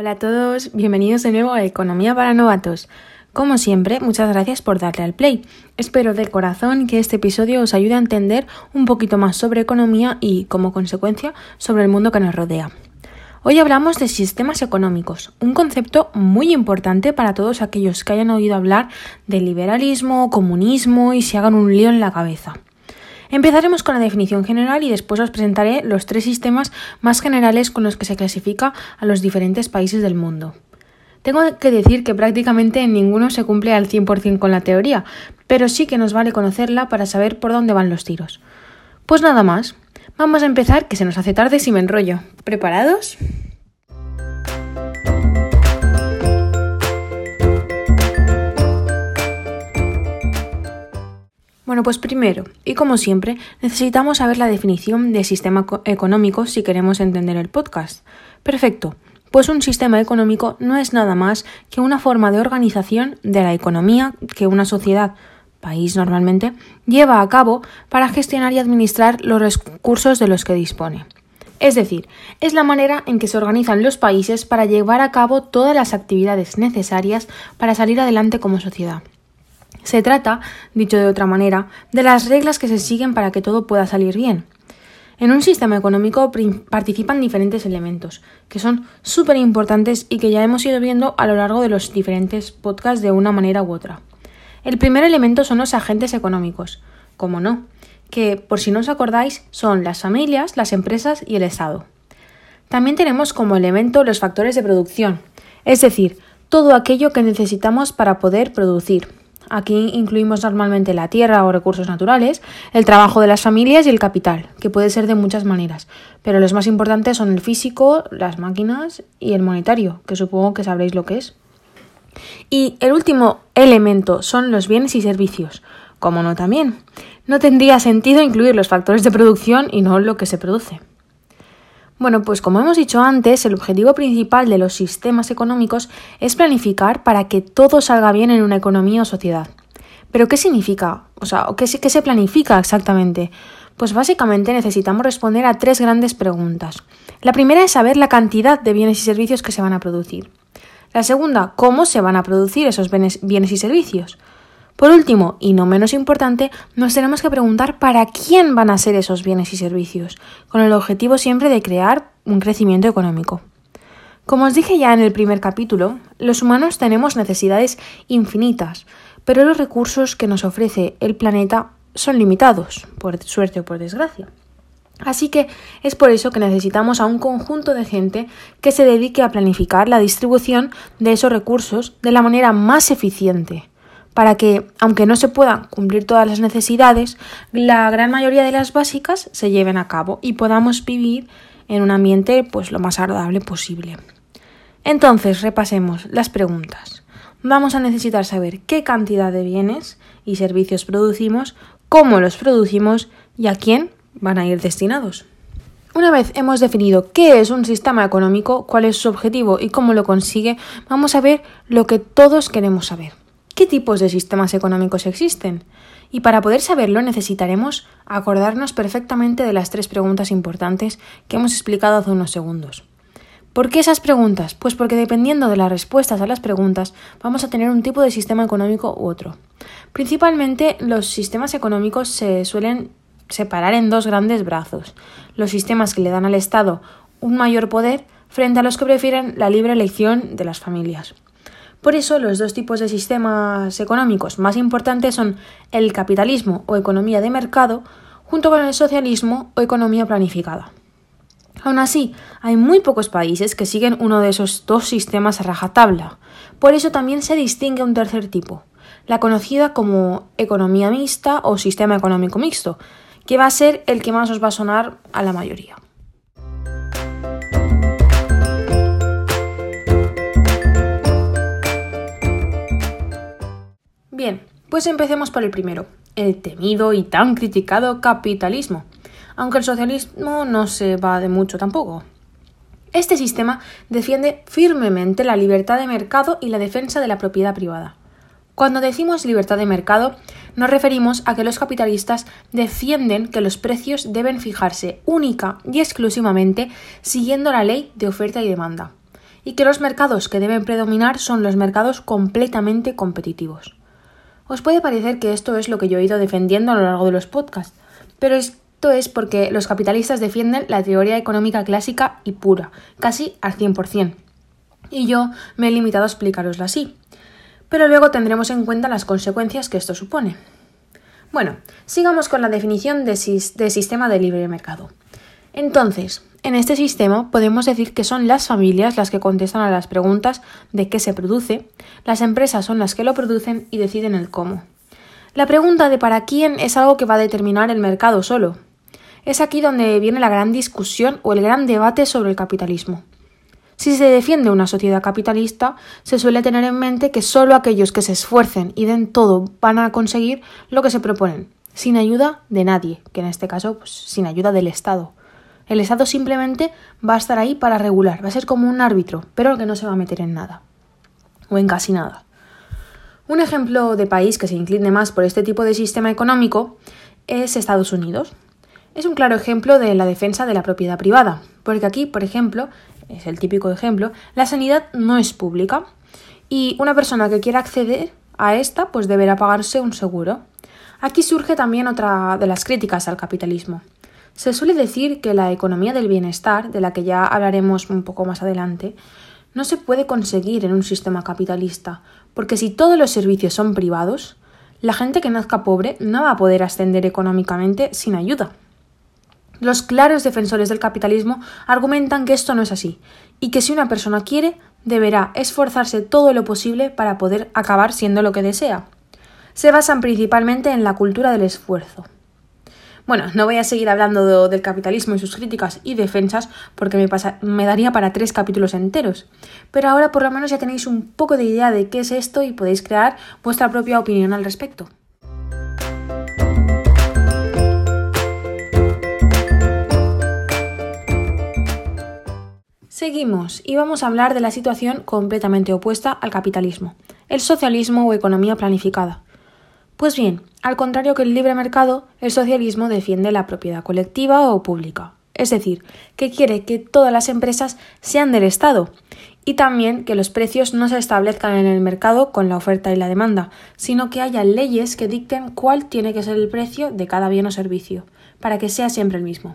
Hola a todos, bienvenidos de nuevo a Economía para Novatos. Como siempre, muchas gracias por darle al play. Espero de corazón que este episodio os ayude a entender un poquito más sobre economía y, como consecuencia, sobre el mundo que nos rodea. Hoy hablamos de sistemas económicos, un concepto muy importante para todos aquellos que hayan oído hablar de liberalismo, comunismo y se hagan un lío en la cabeza. Empezaremos con la definición general y después os presentaré los tres sistemas más generales con los que se clasifica a los diferentes países del mundo. Tengo que decir que prácticamente ninguno se cumple al 100% con la teoría, pero sí que nos vale conocerla para saber por dónde van los tiros. Pues nada más, vamos a empezar que se nos hace tarde si me enrollo. ¿Preparados? Bueno, pues primero, y como siempre, necesitamos saber la definición de sistema económico si queremos entender el podcast. Perfecto, pues un sistema económico no es nada más que una forma de organización de la economía que una sociedad, país normalmente, lleva a cabo para gestionar y administrar los recursos de los que dispone. Es decir, es la manera en que se organizan los países para llevar a cabo todas las actividades necesarias para salir adelante como sociedad. Se trata, dicho de otra manera, de las reglas que se siguen para que todo pueda salir bien. En un sistema económico participan diferentes elementos, que son súper importantes y que ya hemos ido viendo a lo largo de los diferentes podcasts de una manera u otra. El primer elemento son los agentes económicos, como no, que, por si no os acordáis, son las familias, las empresas y el Estado. También tenemos como elemento los factores de producción, es decir, todo aquello que necesitamos para poder producir, Aquí incluimos normalmente la tierra o recursos naturales, el trabajo de las familias y el capital, que puede ser de muchas maneras, pero los más importantes son el físico, las máquinas y el monetario, que supongo que sabréis lo que es. Y el último elemento son los bienes y servicios, como no también. No tendría sentido incluir los factores de producción y no lo que se produce. Bueno, pues como hemos dicho antes, el objetivo principal de los sistemas económicos es planificar para que todo salga bien en una economía o sociedad. ¿Pero qué significa? O sea, ¿qué qué se planifica exactamente? Pues básicamente necesitamos responder a tres grandes preguntas. La primera es saber la cantidad de bienes y servicios que se van a producir. La segunda, cómo se van a producir esos bienes y servicios. Por último, y no menos importante, nos tenemos que preguntar para quién van a ser esos bienes y servicios, con el objetivo siempre de crear un crecimiento económico. Como os dije ya en el primer capítulo, los humanos tenemos necesidades infinitas, pero los recursos que nos ofrece el planeta son limitados, por suerte o por desgracia. Así que es por eso que necesitamos a un conjunto de gente que se dedique a planificar la distribución de esos recursos de la manera más eficiente, para que, aunque no se puedan cumplir todas las necesidades, la gran mayoría de las básicas se lleven a cabo y podamos vivir en un ambiente pues lo más agradable posible. Entonces, repasemos las preguntas. Vamos a necesitar saber qué cantidad de bienes y servicios producimos, cómo los producimos y a quién van a ir destinados. Una vez hemos definido qué es un sistema económico, cuál es su objetivo y cómo lo consigue, vamos a ver lo que todos queremos saber qué tipos de sistemas económicos existen. Y para poder saberlo necesitaremos acordarnos perfectamente de las tres preguntas importantes que hemos explicado hace unos segundos. ¿Por qué esas preguntas? Pues porque dependiendo de las respuestas a las preguntas vamos a tener un tipo de sistema económico u otro. Principalmente los sistemas económicos se suelen separar en dos grandes brazos. Los sistemas que le dan al Estado un mayor poder frente a los que prefieren la libre elección de las familias. Por eso los dos tipos de sistemas económicos más importantes son el capitalismo o economía de mercado junto con el socialismo o economía planificada. Aún así, hay muy pocos países que siguen uno de esos dos sistemas a rajatabla. Por eso también se distingue un tercer tipo, la conocida como economía mixta o sistema económico mixto, que va a ser el que más os va a sonar a la mayoría. Bien, pues empecemos por el primero, el temido y tan criticado capitalismo, aunque el socialismo no se va de mucho tampoco. Este sistema defiende firmemente la libertad de mercado y la defensa de la propiedad privada. Cuando decimos libertad de mercado, nos referimos a que los capitalistas defienden que los precios deben fijarse única y exclusivamente siguiendo la ley de oferta y demanda, y que los mercados que deben predominar son los mercados completamente competitivos. Os puede parecer que esto es lo que yo he ido defendiendo a lo largo de los podcasts, pero esto es porque los capitalistas defienden la teoría económica clásica y pura, casi al 100%. Y yo me he limitado a explicaroslo así. Pero luego tendremos en cuenta las consecuencias que esto supone. Bueno, sigamos con la definición de, de sistema de libre mercado. Entonces, en este sistema podemos decir que son las familias las que contestan a las preguntas de qué se produce, las empresas son las que lo producen y deciden el cómo. La pregunta de para quién es algo que va a determinar el mercado solo. Es aquí donde viene la gran discusión o el gran debate sobre el capitalismo. Si se defiende una sociedad capitalista, se suele tener en mente que solo aquellos que se esfuercen y den todo van a conseguir lo que se proponen, sin ayuda de nadie, que en este caso, pues, sin ayuda del Estado. El Estado simplemente va a estar ahí para regular, va a ser como un árbitro, pero que no se va a meter en nada, o en casi nada. Un ejemplo de país que se incline más por este tipo de sistema económico es Estados Unidos. Es un claro ejemplo de la defensa de la propiedad privada, porque aquí, por ejemplo, es el típico ejemplo, la sanidad no es pública y una persona que quiera acceder a esta pues deberá pagarse un seguro. Aquí surge también otra de las críticas al capitalismo. Se suele decir que la economía del bienestar, de la que ya hablaremos un poco más adelante, no se puede conseguir en un sistema capitalista, porque si todos los servicios son privados, la gente que nazca pobre no va a poder ascender económicamente sin ayuda. Los claros defensores del capitalismo argumentan que esto no es así, y que si una persona quiere, deberá esforzarse todo lo posible para poder acabar siendo lo que desea. Se basan principalmente en la cultura del esfuerzo. Bueno, no voy a seguir hablando del capitalismo y sus críticas y defensas porque me, me daría para tres capítulos enteros. Pero ahora por lo menos ya tenéis un poco de idea de qué es esto y podéis crear vuestra propia opinión al respecto. Seguimos y vamos a hablar de la situación completamente opuesta al capitalismo, el socialismo o economía planificada. Pues bien, al contrario que el libre mercado, el socialismo defiende la propiedad colectiva o pública, es decir, que quiere que todas las empresas sean del Estado y también que los precios no se establezcan en el mercado con la oferta y la demanda, sino que haya leyes que dicten cuál tiene que ser el precio de cada bien o servicio, para que sea siempre el mismo.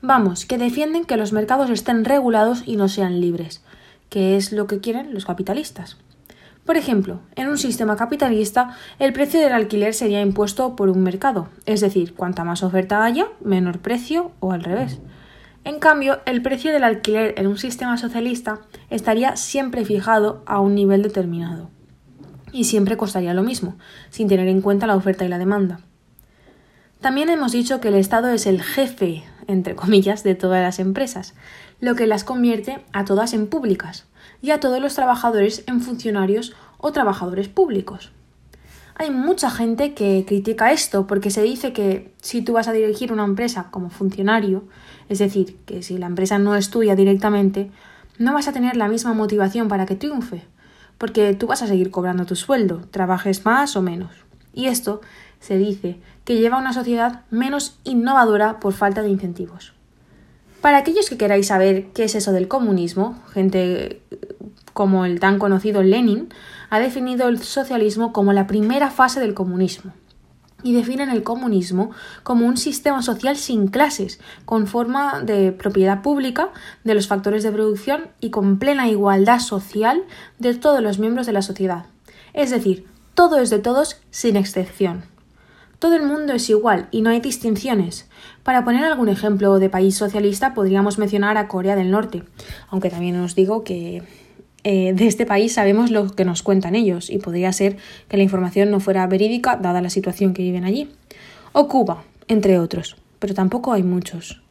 Vamos, que defienden que los mercados estén regulados y no sean libres, que es lo que quieren los capitalistas. Por ejemplo, en un sistema capitalista, el precio del alquiler sería impuesto por un mercado, es decir, cuanta más oferta haya, menor precio o al revés. En cambio, el precio del alquiler en un sistema socialista estaría siempre fijado a un nivel determinado y siempre costaría lo mismo, sin tener en cuenta la oferta y la demanda. También hemos dicho que el Estado es el jefe entre comillas, de todas las empresas, lo que las convierte a todas en públicas y a todos los trabajadores en funcionarios o trabajadores públicos. Hay mucha gente que critica esto porque se dice que si tú vas a dirigir una empresa como funcionario, es decir, que si la empresa no es tuya directamente, no vas a tener la misma motivación para que triunfe, porque tú vas a seguir cobrando tu sueldo, trabajes más o menos. Y esto se dice que lleva a una sociedad menos innovadora por falta de incentivos. Para aquellos que queráis saber qué es eso del comunismo, gente como el tan conocido Lenin ha definido el socialismo como la primera fase del comunismo y definen el comunismo como un sistema social sin clases, con forma de propiedad pública de los factores de producción y con plena igualdad social de todos los miembros de la sociedad. Es decir, todo es de todos sin excepción. Todo el mundo es igual y no hay distinciones. Para poner algún ejemplo de país socialista podríamos mencionar a Corea del Norte, aunque también os digo que eh, de este país sabemos lo que nos cuentan ellos y podría ser que la información no fuera verídica dada la situación que viven allí. O Cuba, entre otros, pero tampoco hay muchos.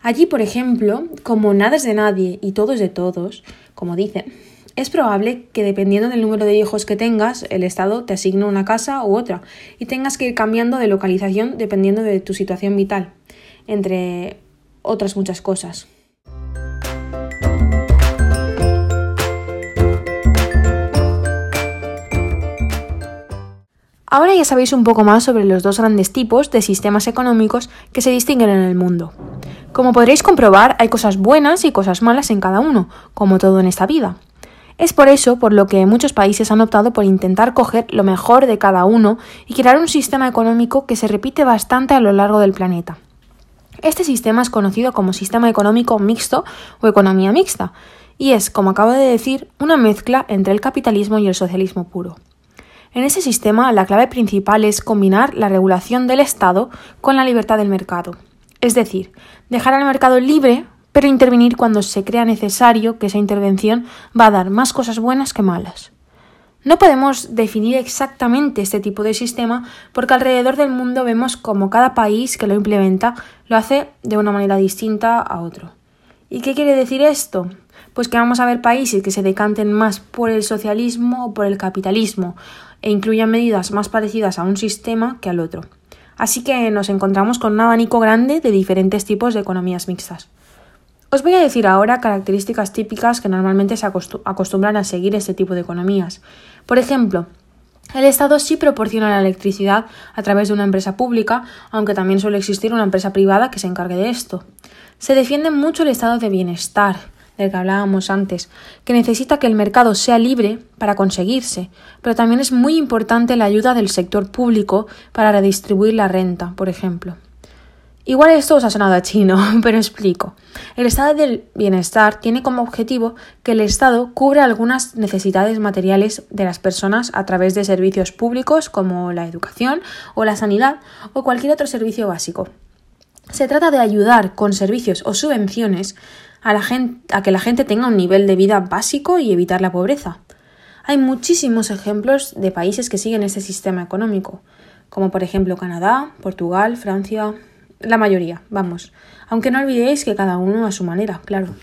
Allí, por ejemplo, como nada es de nadie y todo es de todos, como dicen, es probable que dependiendo del número de hijos que tengas, el Estado te asigne una casa u otra y tengas que ir cambiando de localización dependiendo de tu situación vital, entre otras muchas cosas. Ahora ya sabéis un poco más sobre los dos grandes tipos de sistemas económicos que se distinguen en el mundo. Como podréis comprobar, hay cosas buenas y cosas malas en cada uno, como todo en esta vida. Es por eso por lo que muchos países han optado por intentar coger lo mejor de cada uno y crear un sistema económico que se repite bastante a lo largo del planeta. Este sistema es conocido como sistema económico mixto o economía mixta, y es, como acabo de decir, una mezcla entre el capitalismo y el socialismo puro. En ese sistema, la clave principal es combinar la regulación del Estado con la libertad del mercado. Es decir, dejar al mercado libre, pero intervenir cuando se crea necesario que esa intervención va a dar más cosas buenas que malas. No podemos definir exactamente este tipo de sistema porque alrededor del mundo vemos como cada país que lo implementa lo hace de una manera distinta a otro. ¿Y qué quiere decir esto? Pues que vamos a ver países que se decanten más por el socialismo o por el capitalismo, e incluyan medidas más parecidas a un sistema que al otro. Así que nos encontramos con un abanico grande de diferentes tipos de economías mixtas. Os voy a decir ahora características típicas que normalmente se acostumbran a seguir este tipo de economías. Por ejemplo, el Estado sí proporciona la electricidad a través de una empresa pública, aunque también suele existir una empresa privada que se encargue de esto. Se defiende mucho el estado de bienestar, del que hablábamos antes, que necesita que el mercado sea libre para conseguirse, pero también es muy importante la ayuda del sector público para redistribuir la renta, por ejemplo. Igual esto os ha sonado a chino, pero explico. El estado del bienestar tiene como objetivo que el Estado cubra algunas necesidades materiales de las personas a través de servicios públicos como la educación o la sanidad o cualquier otro servicio básico. Se trata de ayudar con servicios o subvenciones a, la gente, que la gente tenga un nivel de vida básico y evitar la pobreza. Hay muchísimos ejemplos de países que siguen este sistema económico, como por ejemplo Canadá, Portugal, Francia, la mayoría, vamos. Aunque no olvidéis que cada uno a su manera, claro.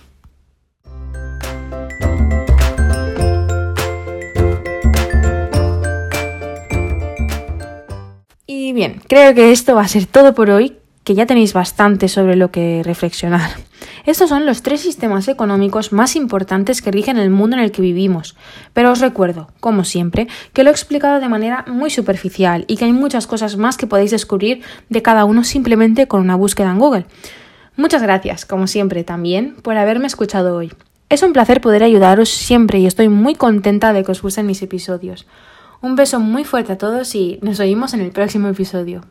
Y bien, creo que esto va a ser todo por hoy, que ya tenéis bastante sobre lo que reflexionar. Estos son los tres sistemas económicos más importantes que rigen el mundo en el que vivimos, pero os recuerdo, como siempre, que lo he explicado de manera muy superficial y que hay muchas cosas más que podéis descubrir de cada uno simplemente con una búsqueda en Google. Muchas gracias, como siempre, también por haberme escuchado hoy. Es un placer poder ayudaros siempre y estoy muy contenta de que os gusten mis episodios. Un beso muy fuerte a todos y nos oímos en el próximo episodio.